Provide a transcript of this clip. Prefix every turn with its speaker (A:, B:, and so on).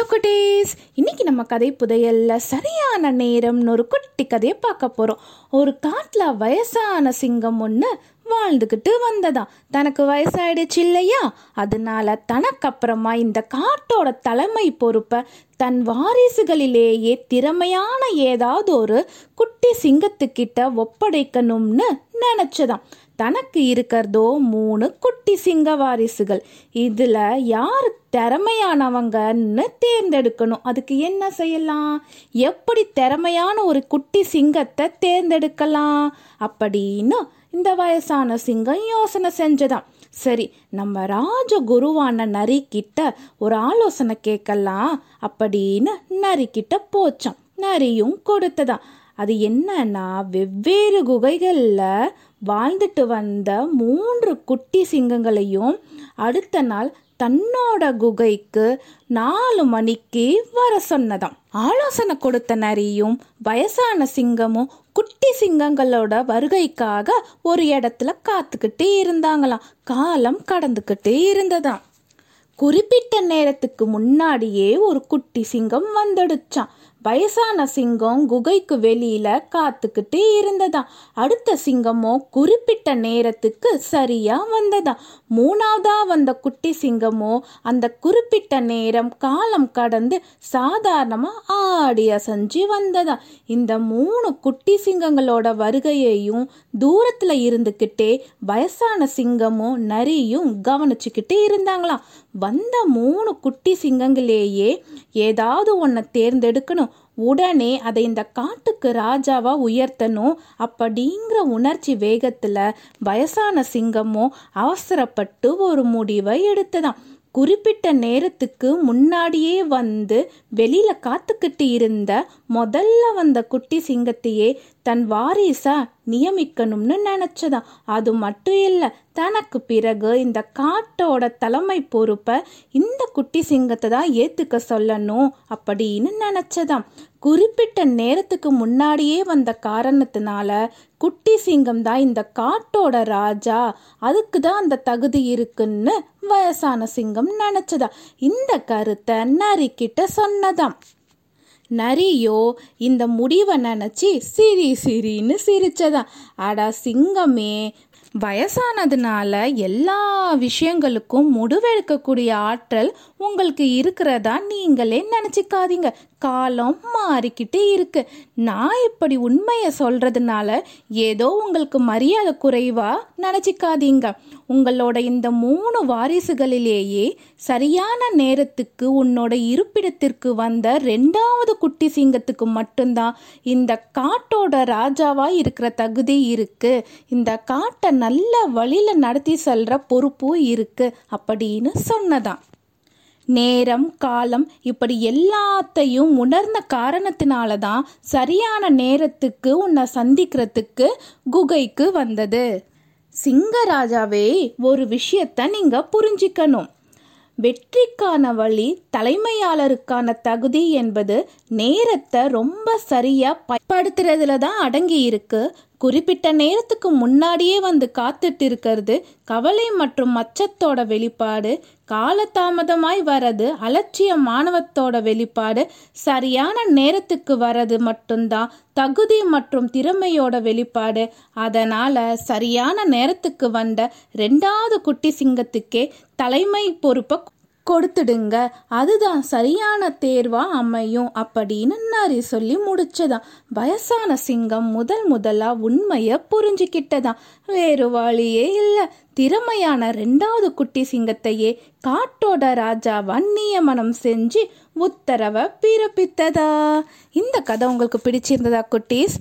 A: Hello குட்டீஸ் இன்னைக்கு நம்ம கதை புதையல்ல சரியான நேரம்னு ஒரு குட்டி கதையை பார்க்க போறோம். ஒரு காட்டில் வயசான சிங்கம் ஒன்று வாழ்ந்துக்கிட்டு வந்ததாம் தனக்கு வயசாயிடுச்சு இல்லையா? அதனால தனக்கு அப்புறமா இந்த காட்டோட தலைமை பொறுப்பை தன் வாரிசுகளிலேயே திறமையான ஏதாவது ஒரு குட்டி சிங்கத்துக்கிட்ட ஒப்படைக்கணும்னு நினச்சதாம். தனக்கு இருக்கிறதோ மூணு குட்டி சிங்க வாரிசுகள். இதில் யார் திறமையானவங்கன்னு தேர்ந்தெடுக்கணும். அதுக்கு என்ன செய்யலாம்? எப்படி திறமையான ஒரு குட்டி சிங்கத்தை தேர்ந்தெடுக்கலாம்? அப்படின்னு இந்த வயசான சிங்கம் யோசனை செஞ்சதான் சரி நம்ம ராஜகுருவான நரிக்கிட்ட ஒரு ஆலோசனை கேட்கலாம் அப்படின்னு நரிக்கிட்ட போச்சோம். நரியும் கொடுத்ததான் அது என்னன்னா வெவ்வேறு குகைகளில் வாழ்ந்துட்டு வந்த மூன்று குட்டி சிங்கங்களையும் அடுத்த நாள் தன்னோட குகைக்கு நாலு மணிக்கு வர சொன்னதாம். ஆலோசனை கொடுத்த நரியும் வயசான சிங்கமும் குட்டி சிங்கங்களோட வருகைக்காக ஒரு இடத்துல காத்துக்கிட்டு இருந்தாங்களாம். காலம் கடந்துக்கிட்டே இருந்ததாம். குறிப்பிட்ட நேரத்துக்கு முன்னாடியே ஒரு குட்டி சிங்கம் வந்துடுச்சான் வயசான சிங்கம் குகைக்கு வெளியில காத்துக்கிட்டே இருந்ததாம். அடுத்த சிங்கமோ குறிப்பிட்ட நேரத்துக்கு சரியா வந்ததாம். மூணாவதா வந்த குட்டி சிங்கமோ அந்த குறிப்பிட்ட நேரம் காலம் கடந்து சாதாரணமா ஆடி அசைஞ்சு வந்ததாம். இந்த மூணு குட்டி சிங்கங்களோட வருகையையும் தூரத்துல இருந்துக்கிட்டே வயசான சிங்கமும் நரியும் கவனிச்சுக்கிட்டே இருந்தாங்களாம். வந்த மூணு குட்டி சிங்கங்களேயே ஏதாவது ஒன்றை தேர்ந்தெடுக்கணும். உடனே அதை இந்த காட்டுக்கு ராஜாவா உயர்த்தணும். அப்படிங்கிற உணர்ச்சி வேகத்துல வயசான சிங்கமும் அவசரப்பட்டு ஒரு முடிவை எடுத்ததாம். குறிப்பிட்ட நேரத்துக்கு முன்னாடியே வந்து வெளியில காத்துக்கிட்டு இருந்த முதல்ல வந்த குட்டி சிங்கத்தையே தன் வாரிசா நியமிக்கணும்னு நினைச்சதாம். அது மட்டும் இல்லை தனக்கு பிறகு இந்த காட்டோட தலைமை பொறுப்பை இந்த குட்டி சிங்கத்தை தான் ஏத்துக்க சொல்லணும் அப்படின்னு நினைச்சதாம். குறிப்பிட்ட நேரத்துக்கு முன்னாடியே வந்த காரணத்தினால குட்டி சிங்கம் தான் இந்த காட்டோட ராஜா. அதுக்கு தான் அந்த தகுதி இருக்குன்னு வயசான சிங்கம் நினைச்சதா இந்த கருத்தை நரிக்கிட்ட சொன்னதாம். நரியோ இந்த முடிவை நினச்சி சிரி சிரின்னு சிரிச்சதா அடா சிங்கமே வயசானதுனால எல்லா விஷயங்களுக்கும் முடிவெடுக்கக்கூடிய ஆற்றல் உங்களுக்கு இருக்கிறதா நீங்களே நினச்சிக்காதீங்க. காலம் மாறிக்கிட்டே இருக்கு. நான் இப்படி உண்மையை சொல்றதுனால ஏதோ உங்களுக்கு மரியாதை குறைவா நினச்சிக்காதீங்க. உங்களோட இந்த மூணு வாரிசுகளிலேயே சரியான நேரத்துக்கு உன்னோட இருப்பிடத்திற்கு வந்த ரெண்டாவது குட்டி சிங்கத்துக்கு மட்டும்தான் இந்த காட்டோட ராஜாவாக இருக்கிற தகுதி இருக்கு. இந்த காட்டை நல்ல வழியில் நடத்தி செல்ற பொறுப்பும் இருக்கு அப்படின்னு சொன்னதான். நேரம் காலம் இப்படி எல்லாத்தையும் உணர்ந்த காரணத்தினால தான் சரியான நேரத்துக்கு உன்னை சந்திக்கிறதுக்கு குகைக்கு வந்தது. சிங்கராஜாவே ஒரு விஷயத்த நீங்க புரிஞ்சிக்கணும். வெற்றிக்கான வழி தலைமையாளருக்கான தகுதி என்பது நேரத்தை ரொம்ப சரியா பயன்படுத்துறதுல தான் அடங்கி இருக்கு குறிப்பிட்ட நேரத்துக்கு முன்னாடியே வந்து காத்துட்டு இருக்கிறது கவலை மற்றும் மச்சத்தோட வெளிப்பாடு காலதாமதமாய் வரது அலட்சிய மாணவத்தோட வெளிப்பாடு சரியான நேரத்துக்கு வரது மட்டும்தான் தகுதி மற்றும் திறமையோட வெளிப்பாடு. அதனால சரியான நேரத்துக்கு வந்த ரெண்டாவது குட்டி சிங்கத்துக்கே தலைமை பொறுப்பை கொடுத்துடுங்க. அதுதான் சரியான தேர்வா அமையும் அப்படின்னு நரி சொல்லி முடிச்சதாம். வயசான சிங்கம் முதல் முதலா உண்மைய புரிஞ்சுக்கிட்டதாம் வேறு வழியே இல்லை. திறமையான ரெண்டாவது குட்டி சிங்கத்தையே காட்டோட ராஜாவா நியமனம் செஞ்சு உத்தரவை பிறப்பித்ததா? இந்த கதை உங்களுக்கு பிடிச்சிருந்ததா குட்டீஸ்?